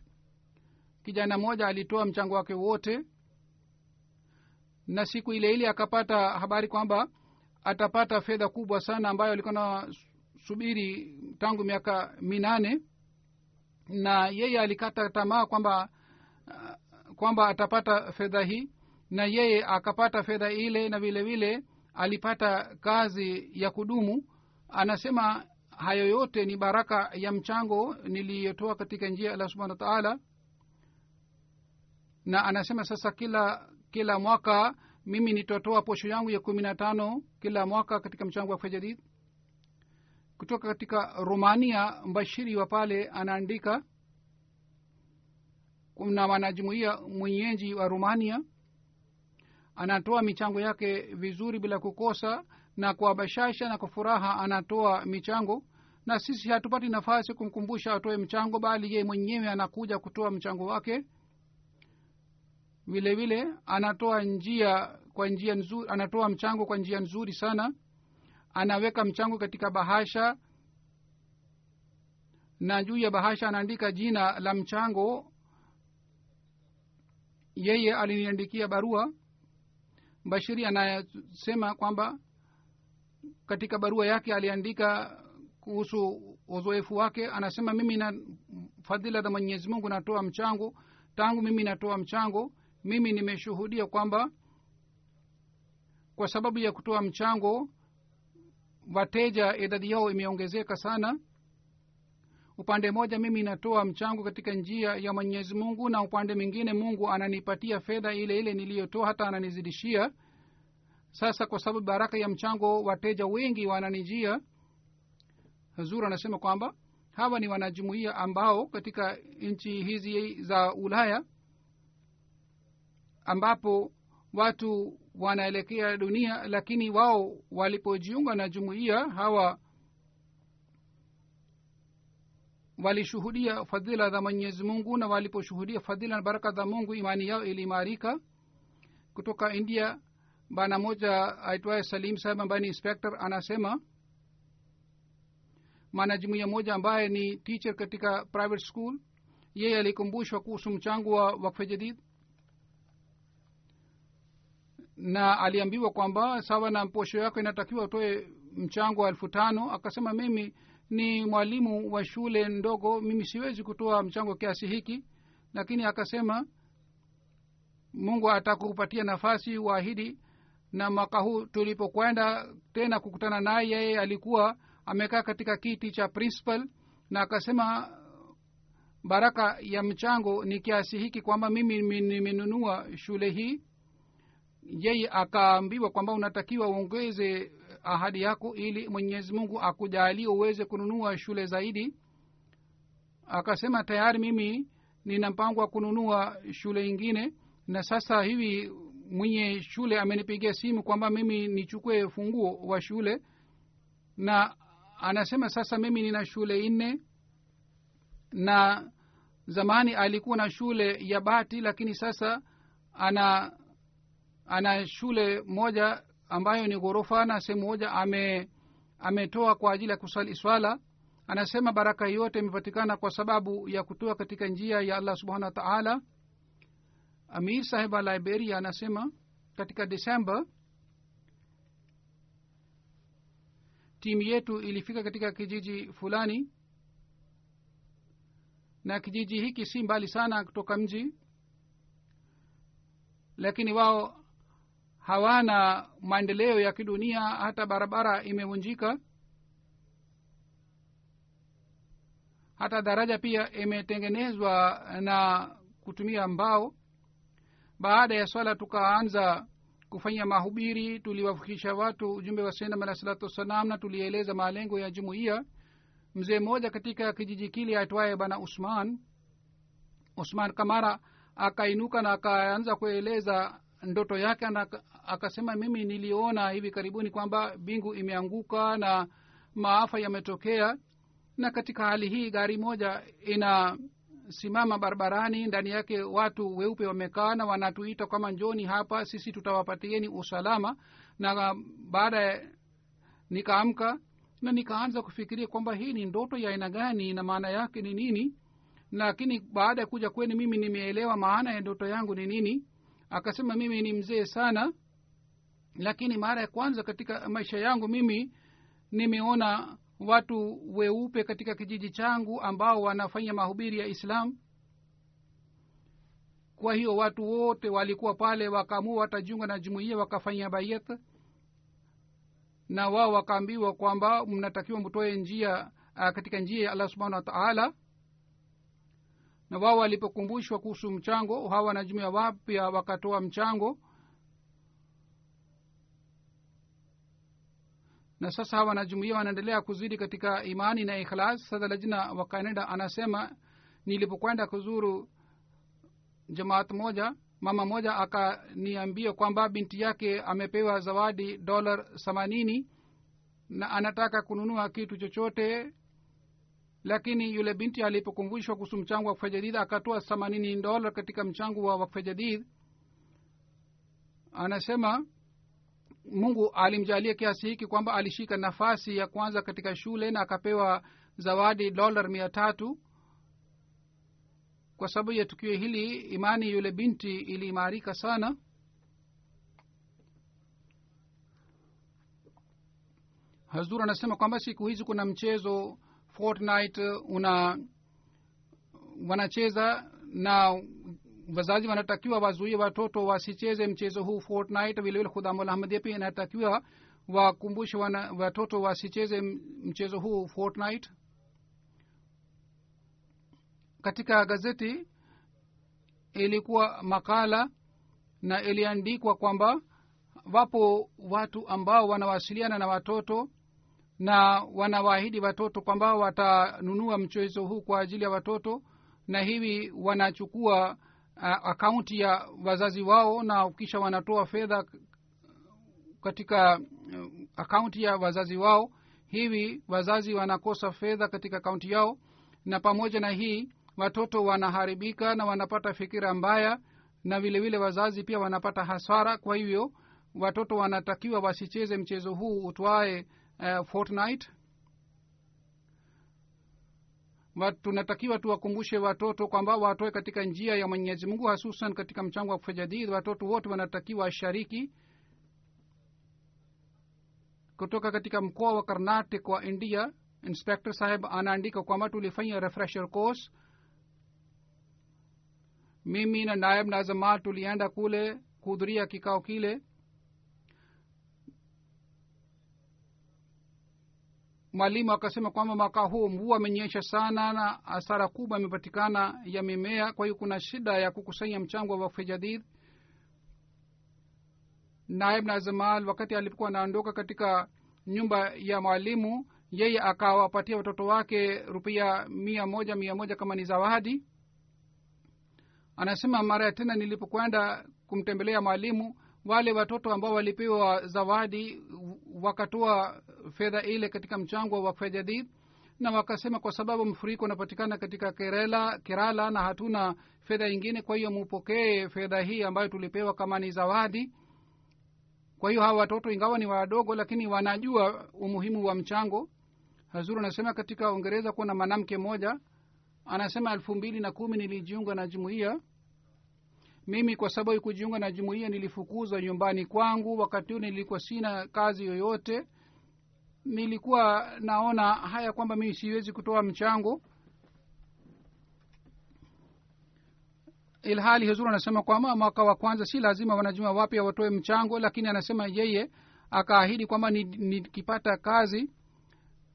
Kijana mmoja alitoa mchango wake wote. Na siku ile ile akapata habari kwamba atapata fedha kubwa sana ambayo alikuwa na subiri tangu miaka minane. Na yeye alikata tamaa kwamba uh, kwamba atapata fedha hii na yeye akapata fedha ile na vile vile alipata kazi ya kudumu. Anasema hayo yote ni baraka ya mchango niliyotoa katika njia allah subhana wa taala. Na anasema sasa kila kila mwaka mimi nitatoa posho yangu ya kumi na tano kila mwaka katika mchango wa fajadid kutoka katika romania mbashiri wa pale anaandika kuna mwanajumuia mwenyeji wa romania anatoa michango yake vizuri bila kukosa na kwa bashasha na kwa furaha anatoa michango. Na sisi hatupati nafasi kumkumbusha atoe mchango bali yeye mwenyewe anakuja kutoa mchango wake. Vile vile anatoa njia kwa njia nzuri anatoa mchango kwa njia nzuri sana. Anaweka mchango katika bahasha na juu ya bahasha anaandika jina la mchango. Yeye aliniandikia barua bashiri anayesema kwamba katika barua yake aliandika kuhusu uzoefu wake anasema mimi na fadhila za mwenyezi mungu natoa mchango. Tangu mimi natoa mchango mimi nimeshuhudia kwamba kwa sababu ya kutoa mchango wateja idadi yao imeongezeka sana upande mmoja mimi natoa mchango katika njia ya mwenyezi mungu na upande mwingine mungu ananipatia fedha ile ile niliyotoa hata ananizidishia. Sasa kwa sababu baraka ya mchango wateja wengi wananijia. Hazur anasema kwamba hawa ni wanajumuia ambao katika nchi hizi za ulaya ambapo watu wanaelekea dunia lakini wao walipojiunga na jumuiya hawa walishuhudia fadhila za mwenyezi mungu na waliposhuhudia fadhila na baraka za mungu imani yao iliimarika. Kutoka india bana moja aitwaye salim saheb ambaye ni inspector anasema mwanajumuia moja ambaye ni teacher katika private school yeye alikumbushwa kuhusu mchango wa wakfe jadid na aliambiwa kwamba sawa na posho yako inatakiwa utoe mchango wa elfu tano. Akasema mimi ni mwalimu wa shule ndogo. Mimi siwezi kutoa mchango kiasi hiki. Lakini akasema mungu atakupatia nafasi uahidi na mwaka huu tulipokwenda tena kukutana naye yeye alikuwa amekaa katika kiti cha principal na akasema baraka ya mchango ni kiasi hiki kwamba mimi nimenunua shule hii. Yeye akaambiwa kwamba unatakiwa uongeze ahadi yako ili mwenyezi mungu akujalie uweze kununua shule zaidi. Akasema tayari mimi nina mpango wa kununua shule ingine na sasa hivi mwenye shule amenipigia simu kwamba mimi nichukue funguo wa shule na anasema sasa mimi nina shule nne na zamani alikuwa na shule ya bati lakini sasa ana ana shule moja ambayo ni ghorofa na sehemu moja ame ametoa kwa ajili ya kusali swala. Anasema baraka yote imepatikana kwa sababu ya kutoa katika njia ya allah subhanahu wa taala. Amir saheb wa liberia anasema katika desemba timu yetu ilifika katika kijiji fulani na kijiji hiki si mbali sana kutoka mji lakini wao hawana maendeleo ya kidunia hata barabara imevunjika. Hata daraja pia imetengenezwa na kutumia mbao. Baada ya swala tukaanza kufanya mahubiri tuliwafikisha watu ujumbe wa sendam alah salatu wassalam na tulieleza malengo ya jumuiya. Mzee mmoja katika kijiji kile aitwaye bana usman usman kamara akainuka na akaanza kueleza ndoto yake akasema mimi niliona hivi karibuni kwamba bingu imeanguka na maafa yametokea na katika hali hii gari moja inasimama barabarani ndani yake watu weupe wamekaa na wanatuita kwama njoni hapa sisi tutawapatieni usalama. Na baada ya nikaamka na nikaanza kufikiria kwamba hii ni ndoto ya aina gani na maana yake ni nini. Lakini baada ya kuja kweni mimi nimeelewa maana ya ndoto yangu ni nini. Akasema mimi ni mzee sana lakini mara ya kwanza katika maisha yangu mimi nimeona watu weupe katika kijiji changu ambao wanafanya mahubiri ya islam. Kwa hiyo watu wote walikuwa pale wakaamua watajiunga na jumuiya wakafanya bayat. Na wao wakaambiwa kwamba mnatakiwa mtoe njia uh, katika njia ya allah subhanahu wa taala. Na wao walipokumbushwa kuhusu mchango hawa wanajumuia wapya wakatoa mchango na sasa wanajumuia wanaendelea kuzidi katika imani na ikhlas. Sasa lajina wa canada anasema nilipokwenda kuzuru jamaat moja mama moja akaniambia kwamba binti yake amepewa zawadi dola themanini na anataka kununua kitu chochote. Lakini yule binti alipokumbushwa kuhusu mchango wa wakfa jadid akatoa themanini dola katika mchango wa wakfejadid anasema mungu alimjalia kiasi hiki kwamba alishika nafasi ya kwanza katika shule na akapewa zawadi dolar mia tatu. Kwa sababu ya tukio hili imani yule binti iliimarika sana. Hazur anasema kwamba siku hizi kuna mchezo fortnight una wanacheza na wazazi wanatakiwa wazuie watoto wasicheze mchezo huu fortnight vilevile khudamulahmadia pia inatakiwa wakumbushe watoto wasicheze mchezo huu fortnight katika gazeti ilikuwa makala na iliandikwa kwamba wapo watu ambao wanawasiliana na watoto na wanawaahidi watoto kwamba watanunua mchezo huu kwa ajili ya watoto na hivi wanachukua akaunti ya wazazi wao na kisha wanatoa fedha katika uh, akaunti ya wazazi wao. Hivi wazazi wanakosa fedha katika akaunti yao na pamoja na hii watoto wanaharibika na wanapata fikira mbaya na vilevile vile wazazi pia wanapata hasara. Kwa hivyo watoto wanatakiwa wasicheze mchezo huu utwae uh, fortnight tunatakiwa tuwakumbushe watoto kwamba watoe katika njia ya mwenyezi mungu hasusan katika mchango wa kufajadid watoto wote wanatakiwa washariki kutoka katika mkoa wa karnatic wa india. Inspector saheb anaandika kwamba tulifanya refresher course. Mimi na naib nazamal tulienda kule kuhudhuria kikao kile mwalimu akasema kwamba mwaka huu mvua amenyesha sana na hasara kubwa imepatikana ya mimea kwa hiyo kuna shida ya kukusanya mchango wa wakfe jadid naib nazamal wakati alipokuwa anaondoka katika nyumba ya mwalimu yeye akawapatia watoto wake rupia mia moja mia moja kama ni zawadi. Anasema mara ya tena nilipokwenda kumtembelea mwalimu wale watoto ambao walipewa zawadi wakatoa fedha ile katika mchango wa wakfa na wakasema kwa sababu mfuriko unapatikana katika kerala kerala na hatuna fedha ingine kwa hiyo mupokee fedha hii ambayo tulipewa kama ni zawadi. Kwa hiyo hawa watoto ingawa ni wadogo lakini wanajua umuhimu wa mchango. Hazuru anasema katika uingereza kuna mwanamke mmoja anasema elfu mbili na kumi nilijiunga na jumuiya mimi kwa sababu kujiunga na jumuiya nilifukuzwa nyumbani kwangu wakati huu nilikuwa sina kazi yoyote. Nilikuwa naona haya kwamba mimi siwezi kutoa mchango. Ilhali huzuru anasema kwamba mwaka wa kwanza si lazima wanajuma wapya watoe mchango lakini anasema yeye akaahidi kwamba nikipata ni kazi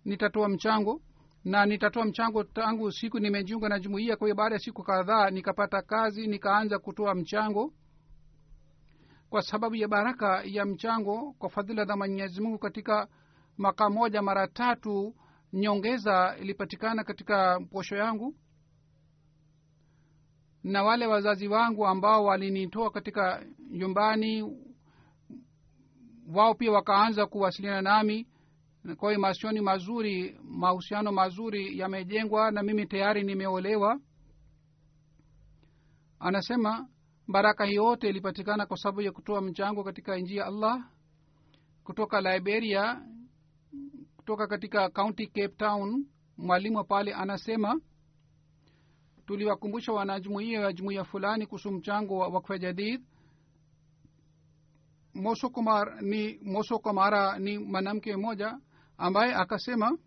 nitatoa mchango na nitatoa mchango tangu siku nimejiunga na jumuiya kwa hiyo baada ya siku kadhaa nikapata kazi nikaanza kutoa mchango kwa sababu ya baraka ya mchango kwa fadhila za mwenyezi mungu katika mwaka moja mara tatu nyongeza ilipatikana katika posho yangu. Na wale wazazi wangu ambao walinitoa katika nyumbani wao pia wakaanza kuwasiliana nami kwa masioni mazuri mahusiano mazuri yamejengwa na mimi tayari nimeolewa. Anasema baraka hii yote ilipatikana kwa sababu ya kutoa mchango katika njia ya allah kutoka liberia kutoka katika county cape town. Mwalimu pale anasema tuliwakumbusha wanajumuia ya jumuia fulani kuhusu mchango wa wakfa jadid. Mosokomara ni moso ni mwanamke mmoja ambaye akasema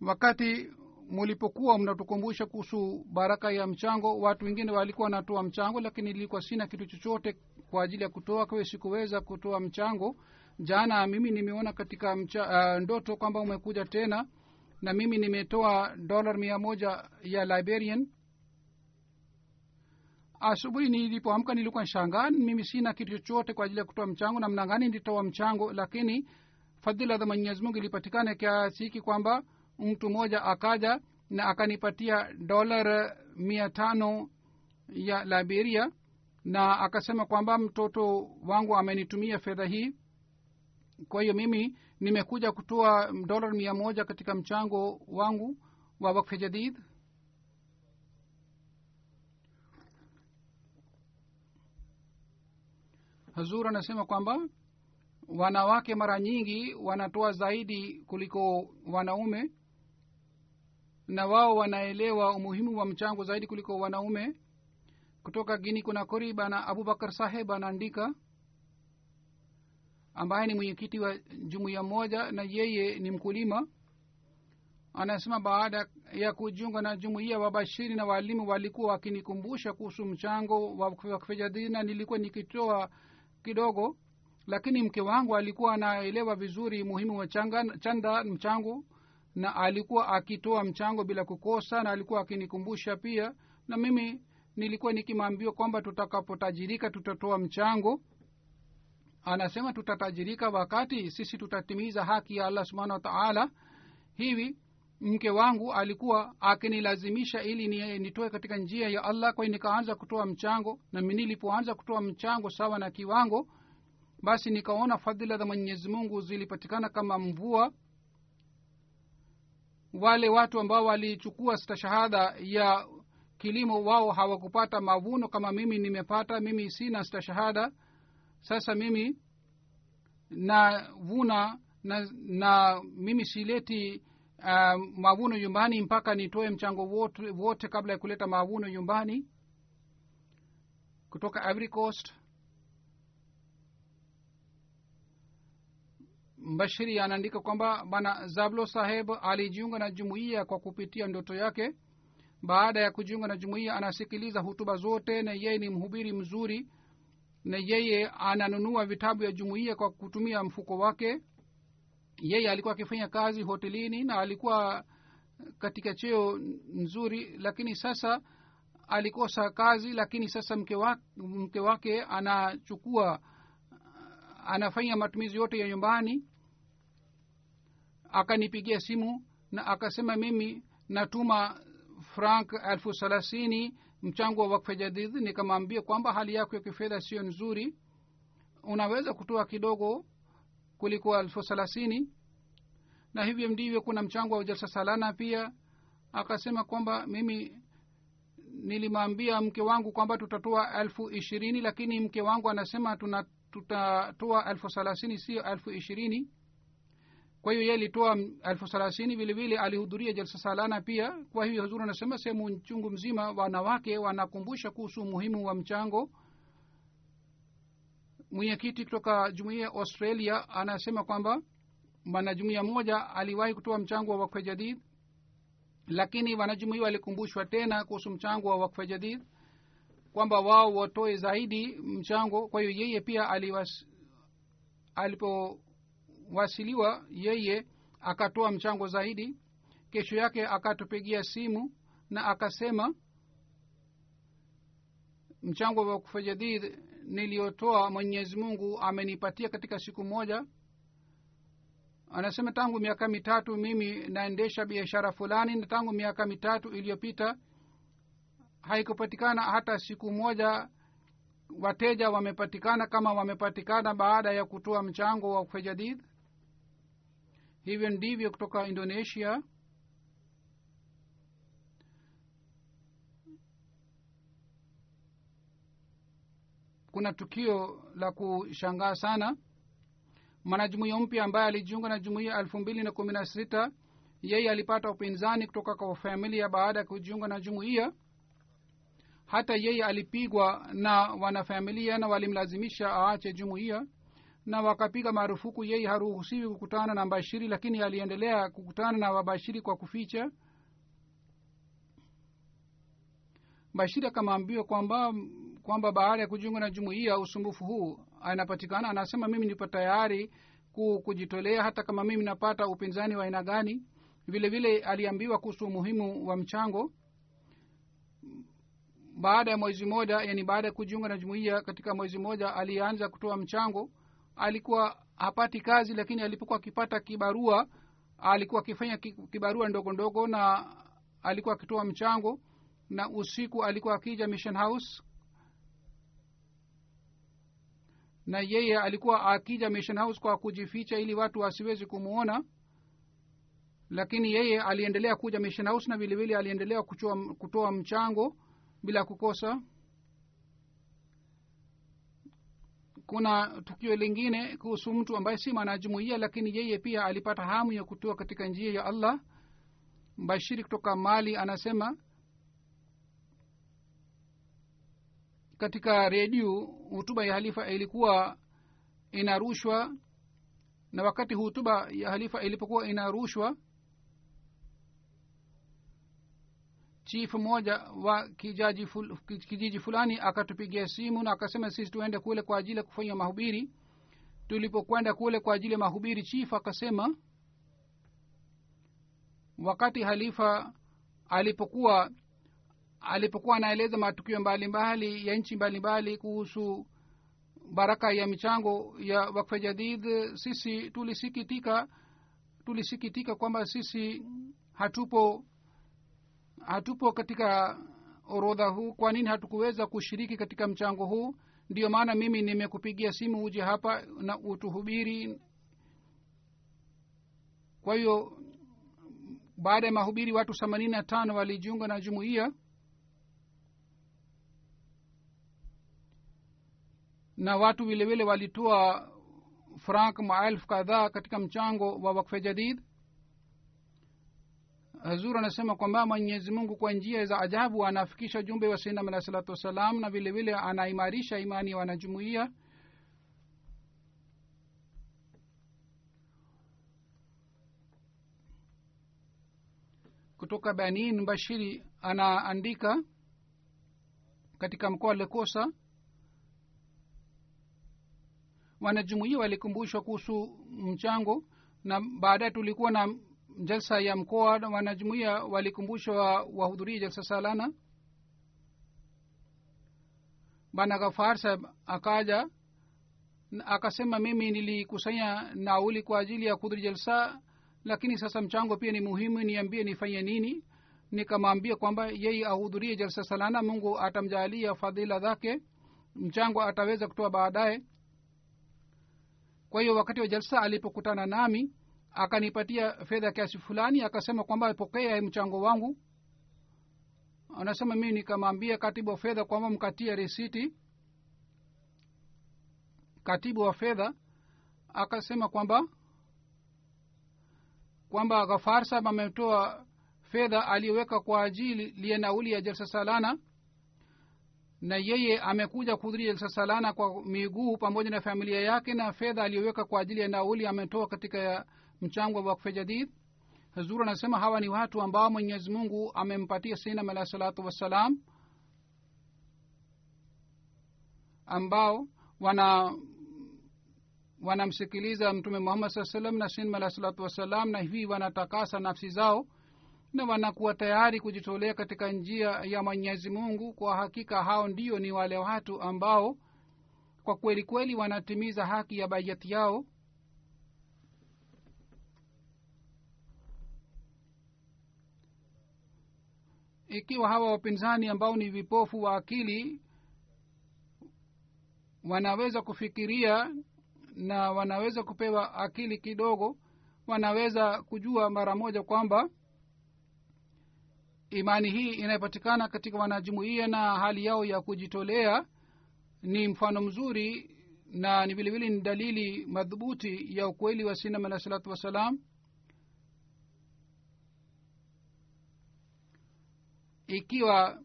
wakati mulipokuwa mnatukumbusha kuhusu baraka ya mchango watu wengine walikuwa wanatoa mchango lakini ilikuwa sina kitu chochote kwa ajili ya kutoa kwa sikuweza kutoa mchango. Jana mimi nimeona katika mcha, uh, ndoto kwamba umekuja tena na mimi nimetoa dolar mia moja ya liberian. Asubuhi nilipoamka nilikuwa shangaa mimi sina kitu chochote kwa ajili ya kutoa mchango namna gani nilitoa mchango lakini fadhila za mwenyezi mungu ilipatikana kiasi hiki kwamba mtu mmoja akaja na akanipatia dolar mia tano ya liberia na akasema kwamba mtoto wangu amenitumia fedha hii. Kwa hiyo mimi nimekuja kutoa dolar mia moja katika mchango wangu wa wakfe jadid. Hazur anasema kwamba wanawake mara nyingi wanatoa zaidi kuliko wanaume na wao wanaelewa umuhimu wa mchango zaidi kuliko wanaume. Kutoka gini kuna kori bana abubakar saheb anaandika ambaye ni mwenyekiti wa jumuiya moja na yeye ni mkulima anasema baada ya kujiunga na jumuiya wabashiri na waalimu walikuwa wakinikumbusha kuhusu mchango wa wakfejadini na nilikuwa nikitoa kidogo lakini mke wangu alikuwa anaelewa vizuri muhimu wa changa, chanda mchango na alikuwa akitoa mchango bila kukosa na alikuwa akinikumbusha pia. Na mimi nilikuwa nikimwambia kwamba tutakapotajirika tutatoa mchango. Anasema tutatajirika wakati sisi tutatimiza haki ya allah subhanahu wataala hivi mke wangu alikuwa akinilazimisha ili ni, nitoe katika njia ya allah. Kwa nikaanza kutoa mchango na nilipoanza kutoa mchango sawa na kiwango basi nikaona fadhila za mwenyezi mungu zilipatikana kama mvua. Wale watu ambao walichukua stashahada ya kilimo wao hawakupata mavuno. Kama mimi nimepata mimi sina stashahada. Sasa mimi navuna na, na mimi sileti uh, mavuno nyumbani mpaka nitoe mchango wote, wote kabla ya kuleta mavuno nyumbani. Kutoka Ivory Coast mbashiri anaandika kwamba bana zablo saheb alijiunga na jumuiya kwa kupitia ndoto yake. Baada ya kujiunga na jumuiya anasikiliza hutuba zote na yeye ni mhubiri mzuri na yeye ananunua vitabu ya jumuiya kwa kutumia mfuko wake. Yeye alikuwa akifanya kazi hotelini na alikuwa katika cheo nzuri lakini sasa alikosa kazi lakini sasa mke wake, mke wake anachukua anafanya matumizi yote ya nyumbani akanipigia simu na akasema mimi natuma frank elfu thelathini mchango wa wakfa jadid nikamwambia kwamba hali yako ya kifedha siyo nzuri. Unaweza kutoa kidogo kuliko elfu thelathini. Na hivyo ndivyo kuna mchango wa jalsa salana pia. Akasema kwamba mimi nilimwambia mke wangu kwamba tutatoa elfu ishirini lakini mke wangu anasema tuna tutatoa elfu thelathini siyo elfu ishirini kwa hiyo ye alitoa elfu thelathini vilevile alihudhuria jalsa salana pia. Kwa hivyo huzuri anasema sehemu chungu mzima wanawake wanakumbusha kuhusu umuhimu wa mchango. Mwenyekiti kutoka jumuia ya australia anasema kwamba mwanajumuia mmoja aliwahi kutoa mchango wa wakfe jadid lakini wanajumuia walikumbushwa tena kuhusu mchango wa wakfe jadid kwamba wao watoe zaidi mchango. Kwa hiyo yeye pia aliwas, alipowasiliwa yeye akatoa mchango zaidi kesho yake akatupigia simu na akasema mchango wa wakfa niliyotoa mwenyezi mungu amenipatia katika siku moja. Anasema tangu miaka mitatu mimi naendesha biashara fulani na tangu miaka mitatu iliyopita haikupatikana hata siku moja wateja wamepatikana kama wamepatikana baada ya kutoa mchango wa kufejadid hivyo ndivyo kutoka indonesia. Kuna tukio la kushangaa sana. Mwanajumuia mpya ambaye alijiunga na jumuia elfu mbili na kumi na sita yeye alipata upinzani kutoka kwa familia baada ya kujiunga na jumuia hata yeye alipigwa na wanafamilia na walimlazimisha aache jumuiya na wakapiga marufuku yeye haruhusiwi kukutana na bashiri lakini aliendelea kukutana na wabashiri kwa kuficha. Bashiri akamwambiwa kwamba kwamba baada ya kujiunga na jumuiya usumbufu huu anapatikana anasema mimi nipo tayari kujitolea hata kama mimi napata upinzani wa aina gani. Vile vile aliambiwa kuhusu umuhimu wa mchango. Baada ya mwezi moja yani baada ya kujiunga na jumuiya katika mwezi moja alianza kutoa mchango alikuwa hapati kazi lakini alipokuwa akipata kibarua alikuwa akifanya kibarua ndogo ndogo na alikuwa akitoa mchango na usiku alikuwa akija mission house na yeye alikuwa akija mission house kwa kujificha ili watu wasiwezi kumwona lakini yeye aliendelea kuja mission house na vilevile aliendelea kutoa, mchango bila kukosa kuna tukio lingine kuhusu mtu ambaye si mwanajumuia lakini yeye pia alipata hamu ya kutoa katika njia ya allah. Bashiri kutoka mali anasema katika redio hutuba ya halifa ilikuwa inarushwa na wakati hutuba ya halifa ilipokuwa inarushwa chief mmoja wa kijaji ful, kijiji fulani akatupigia simu na akasema sisi tuende kule kwa ajili ya kufanya mahubiri. Tulipokwenda kule kwa ajili ya mahubiri chief akasema wakati halifa alipokuwa alipokuwa anaeleza matukio mbalimbali ya nchi mbalimbali kuhusu baraka ya michango ya wakfa jadid sisi tulisikitika tulisikitika kwamba sisi hatupo hatupo katika orodha huu. Kwa nini hatukuweza kushiriki katika mchango huu? Ndiyo maana mimi nimekupigia simu uje hapa na utuhubiri. Kwa hiyo baada ya mahubiri watu themanini na tano walijiunga na jumuiya. Na watu vilevile walitoa frank maelfu kadhaa katika mchango wa wakfe jadid hazur anasema kwamba mwenyezi mungu kwa njia za ajabu anafikisha jumbe wa sainam alahi salatu wassalam na vile vile anaimarisha imani ya wanajumuia kutoka benin bashiri anaandika katika mkoa wa lekosa wanajumuia walikumbushwa kuhusu mchango na baadaye tulikuwa na jalsa ya mkoa wanajumuia walikumbushwa wahudhurie jalsa salana. Bana ghafar saheb akaja akasema mimi nilikusanya nauli kwa ajili ya kudhuri jalsa lakini sasa mchango pia ni muhimu niambie nifanye nini? Nikamwambia kwamba yeye ahudhurie jalsa salana mungu atamjaalia fadhila zake mchango ataweza kutoa baadaye. Kwa hiyo wakati wa jalsa alipokutana nami akanipatia fedha kiasi fulani akasema kwamba pokea mchango wangu. Anasema mii nikamwambia katibu wa fedha kwamba mkatia risiti. Katibu wa fedha akasema kwamba kwamba ghafar ametoa fedha aliyoweka kwa ajili ya nauli ya jalsa salana na yeye amekuja kuhudhuria jalsa salana kwa miguu pamoja na familia yake na fedha aliyoweka kwa ajili ya nauli ametoa katika mchango wa wakfe jadid hazur anasema hawa ni watu ambao mwenyezi mungu amempatia sinam alahi salatu wassalam ambao wana wanamsikiliza mtume muhammad saa salam na sinam alahi salatu wassalam na hivi wanatakasa nafsi zao na wanakuwa tayari kujitolea katika njia ya mwenyezi mungu. Kwa hakika hao ndio ni wale watu ambao kwa kweli kweli wanatimiza haki ya bayati yao ikiwa hawa wapinzani ambao ni vipofu wa akili wanaweza kufikiria na wanaweza kupewa akili kidogo wanaweza kujua mara moja kwamba imani hii inayopatikana katika wanajumuia na hali yao ya kujitolea ni mfano mzuri na ni vilevile ni dalili madhubuti ya ukweli wa sinam alah salatu wassalam ikiwa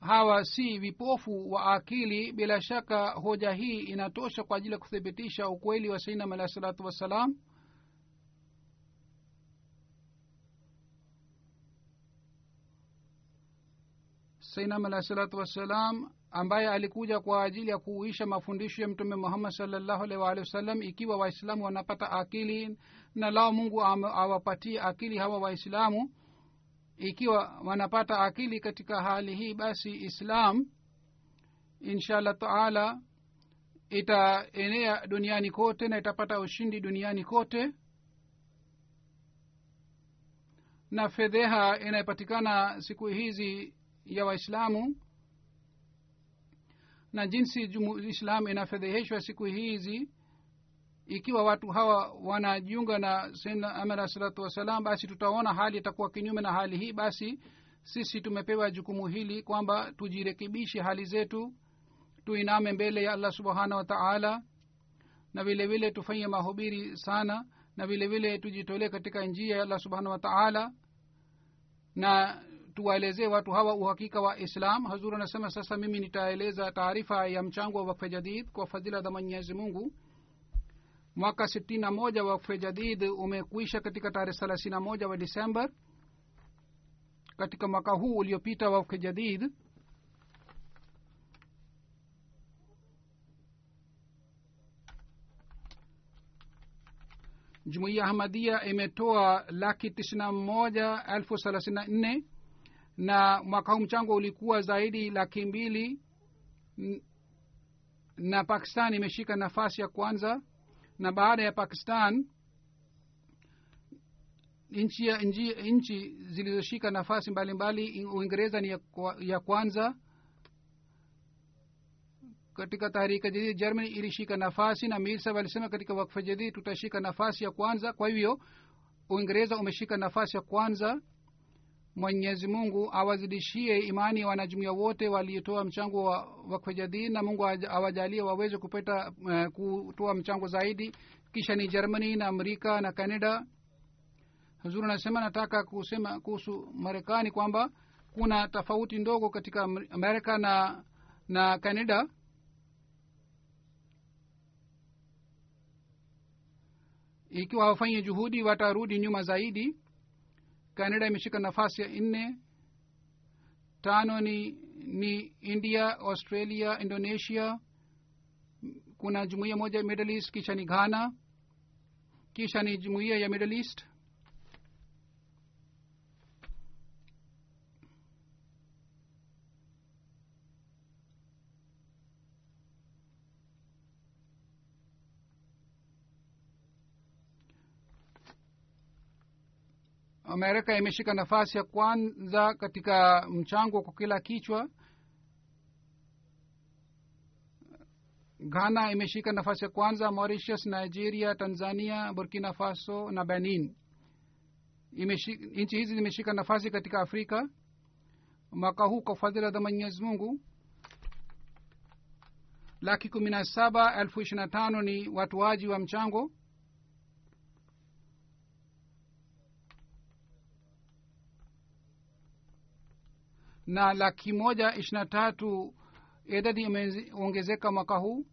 hawa si vipofu wa akili bila shaka hoja hii inatosha kwa ajili ya kuthibitisha ukweli wa sainam alahi salatu wassalam. Sainam alahi salatu wassalam ambaye alikuja kwa ajili ya kuuisha mafundisho ya mtume muhammad salllahu alaihi waalihi wasallam ikiwa waislamu wanapata akili na lao mungu awapatie akili hawa waislamu ikiwa wanapata akili katika hali hii basi islam insha allah taala itaenea duniani kote na itapata ushindi duniani kote. Na fedheha inayopatikana siku hizi ya waislamu na jinsi islam inafedheheshwa siku hizi ikiwa watu hawa wanajiunga na saidna alah salatu wassalam basi tutaona hali itakuwa kinyume na hali hii. Basi sisi tumepewa jukumu hili kwamba tujirekebishe hali zetu tuiname mbele ya allah subhanahu wa taala na vile vile tufanye mahubiri sana na vile vile tujitolee katika njia ya allah subhanahu wa taala na tuwaelezee watu hawa uhakika wa islam. Hazur anasema sasa mimi nitaeleza taarifa ya mchango wa wakfe jadid kwa fadhila za mwenyezi mungu mwaka sitini na moja wakfe jadid umekwisha katika tarehe thelathini na moja wa disembar katika mwaka huu uliopita wakfe jadid jumuiya ahmadia imetoa laki tisina na mwaka huu mchango ulikuwa zaidi laki mbili na pakistan imeshika nafasi ya kwanza na baada ya pakistan nchi nchi, nchi zilizoshika nafasi mbalimbali uingereza ni ya, ya kwanza. Katika tahrika jadid germany ilishika nafasi na mirsab alisema katika wakfa jadid tutashika nafasi ya kwanza. Kwa hivyo uingereza umeshika nafasi ya kwanza mwenyezi mungu awazidishie imani ya wanajumuia wote waliotoa mchango wa wakfa jadid na mungu awajalie waweze kupata uh, kutoa mchango zaidi. Kisha ni germany na amerika na canada. Huzuri anasema nataka kusema kuhusu marekani kwamba kuna tofauti ndogo katika amerika na na canada. Ikiwa hawafanyi juhudi watarudi nyuma zaidi canada imeshika nafasi ya nne. Tano ni ni india australia indonesia. Kuna jumuiya moja ya middle east kisha ni ghana. Kisha ni jumuiya ya middle east amerika imeshika nafasi ya kwanza katika mchango kwa kila kichwa. Ghana imeshika nafasi ya kwanza mauritius nigeria tanzania burkina faso na benin. Nchi hizi zimeshika nafasi katika afrika. Mwaka huu kwa fadhila za mwenyezi mungu laki kumi na saba elfu ishirini na tano ni watuaji wa mchango na laki moja ishiri na tatu idadi imeongezeka mwaka huu.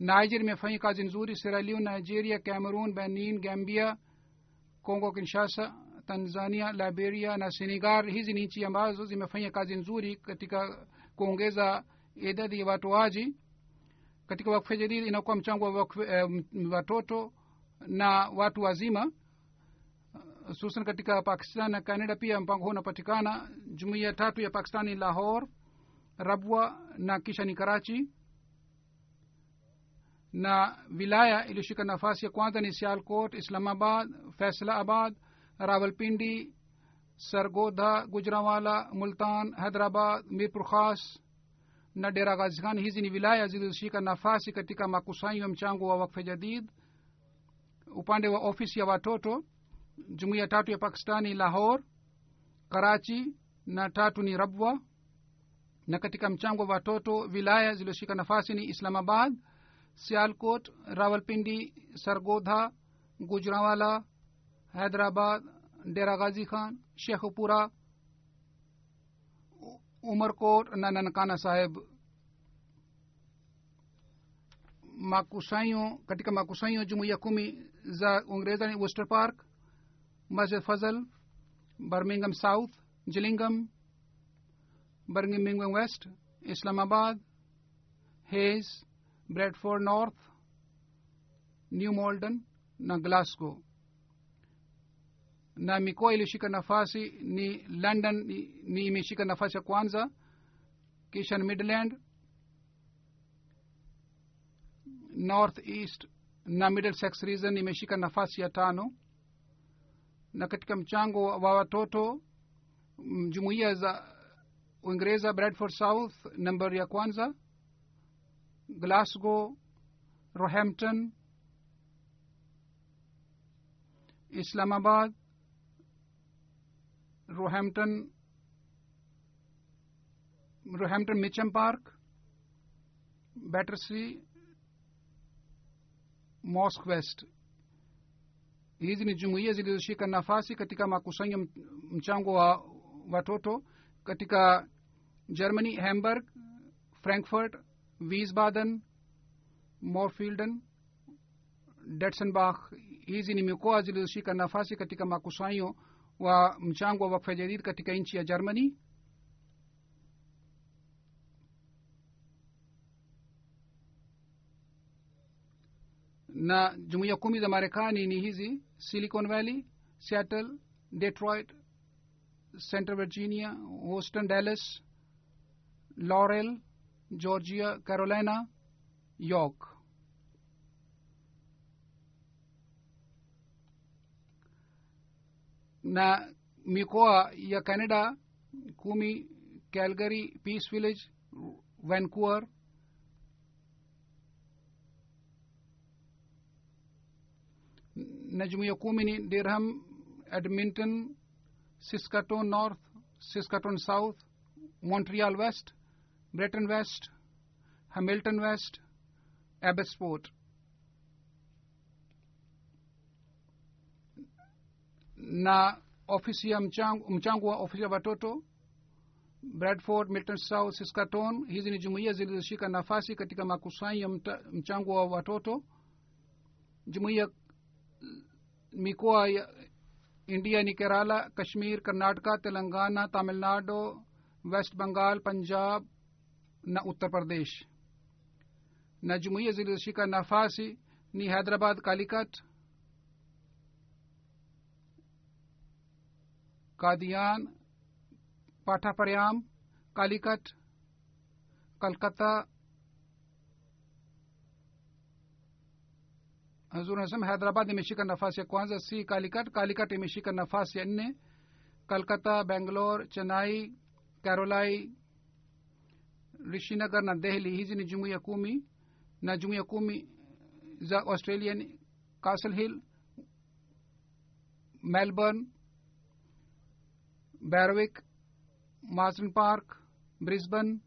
Niger imefanya kazi nzuri seraliu nigeria cameroon benin gambia congo kinshasa tanzania liberia na senegal. Hizi ni nchi ambazo zimefanya kazi nzuri katika kuongeza idadi ya watoaji. Katika wakfe jadidi inakuwa mchango wa eh, watoto na watu wazima hususan katika pakistan na canada pia mpango huu unapatikana. Jumuiya tatu ya pakistani lahor rabwa na kisha ni karachi. Na wilaya iliyoshika nafasi ya kwanza ni sialkot islamabad faisalabad rawalpindi sargodha gujrawala multan hyderabad mirpur khas na dera ghazi khan hizi ni wilaya zilizoshika nafasi katika makusanyo ya mchango wa wakfe jadid upande wa ofisi ya watoto jumuiya tatu ya pakistani lahor karachi na tatu ni rabwa. Na katika mchango wa watoto wilaya zilizoshika nafasi ni islamabad sialkot rawalpindi sargodha gujrawala hyderabad dera ghazi khan shekhupura umarkot na nankana saheb makusanyo katika makusanyo jumuiya kumi za uingereza ni wester park masjid fazal birmingham south gillingham birmingham west islamabad hayes bradford north new malden na glasgow. Na mikoa iliyoshika nafasi ni london ni, imeshika nafasi ya kwanza kisha ni midland north east na middlesex region imeshika nafasi ya tano na katika mchango wa watoto mm, jumuiya za uingereza bradford south nambari ya kwanza glasgow rohampton islamabad rohampton rohampton mitcham park battersea mosque west hizi ni jumuiya zilizoshika nafasi katika makusanyo mchango wa watoto katika germany hamburg frankfurt wiesbaden morfielden detsenbach hizi ni mikoa zilizoshika nafasi katika makusanyo wa mchango wa wakfa jadid katika nchi ya germany na jumuiya kumi za marekani ni hizi silicon valley seattle detroit central virginia houston dallas laurel georgia carolina york. Na mikoa ya canada kumi calgary peace village vancouver na jumuiya kumi ni dirham edmonton saskatoon north siskaton south montreal west breton west hamilton west abbotsford. Na ofisi ya mchango, mchango wa ofisi ya watoto bradford milton south saskatoon. Hizi ni jumuiya zilizoshika nafasi katika makusanyo ya mchango wa watoto. Jumuiya mikoa ya india ni kerala kashmir karnataka telangana tamil nadu west bengal punjab na uttar pradesh na jumuiya zilizoshika nafasi ni hyderabad kalikat Kadian पाठापर्याम कालीकट Calcutta hazur anasema hyderabad imeshika nafasi ya kwanza si kalikat kalikat imeshika nafasi ya nne kalkata bangalore chennai carolai rishinagar na dehli hizi ni jumuiya kumi na jumuiya kumi za australian castle hill melbourne berwick marsden park brisbane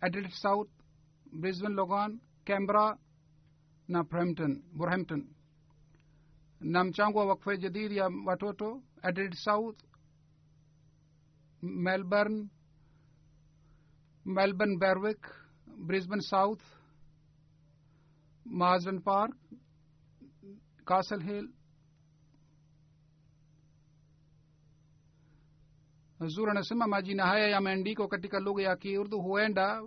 adelaide south brisbane logan canberra na Brampton, Burhampton na mchango wa wakfa jadid ya watoto Adelaide South, Melbourne, Melbourne Berwick, Brisbane South, Marsden Park, Castle Hill. Zuri anasema majina haya yameandikwa katika lugha ya Kiurdu, huenda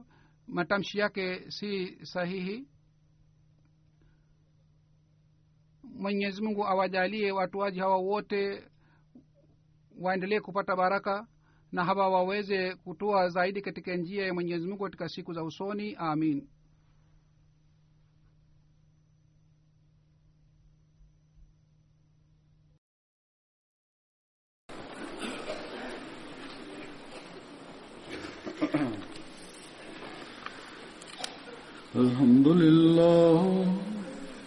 matamshi yake si sahihi mwenyezi mungu awajalie watuaji hawa wote waendelee kupata baraka na hawa waweze kutoa zaidi katika njia ya mwenyezi mungu katika siku za usoni amin الحمد لله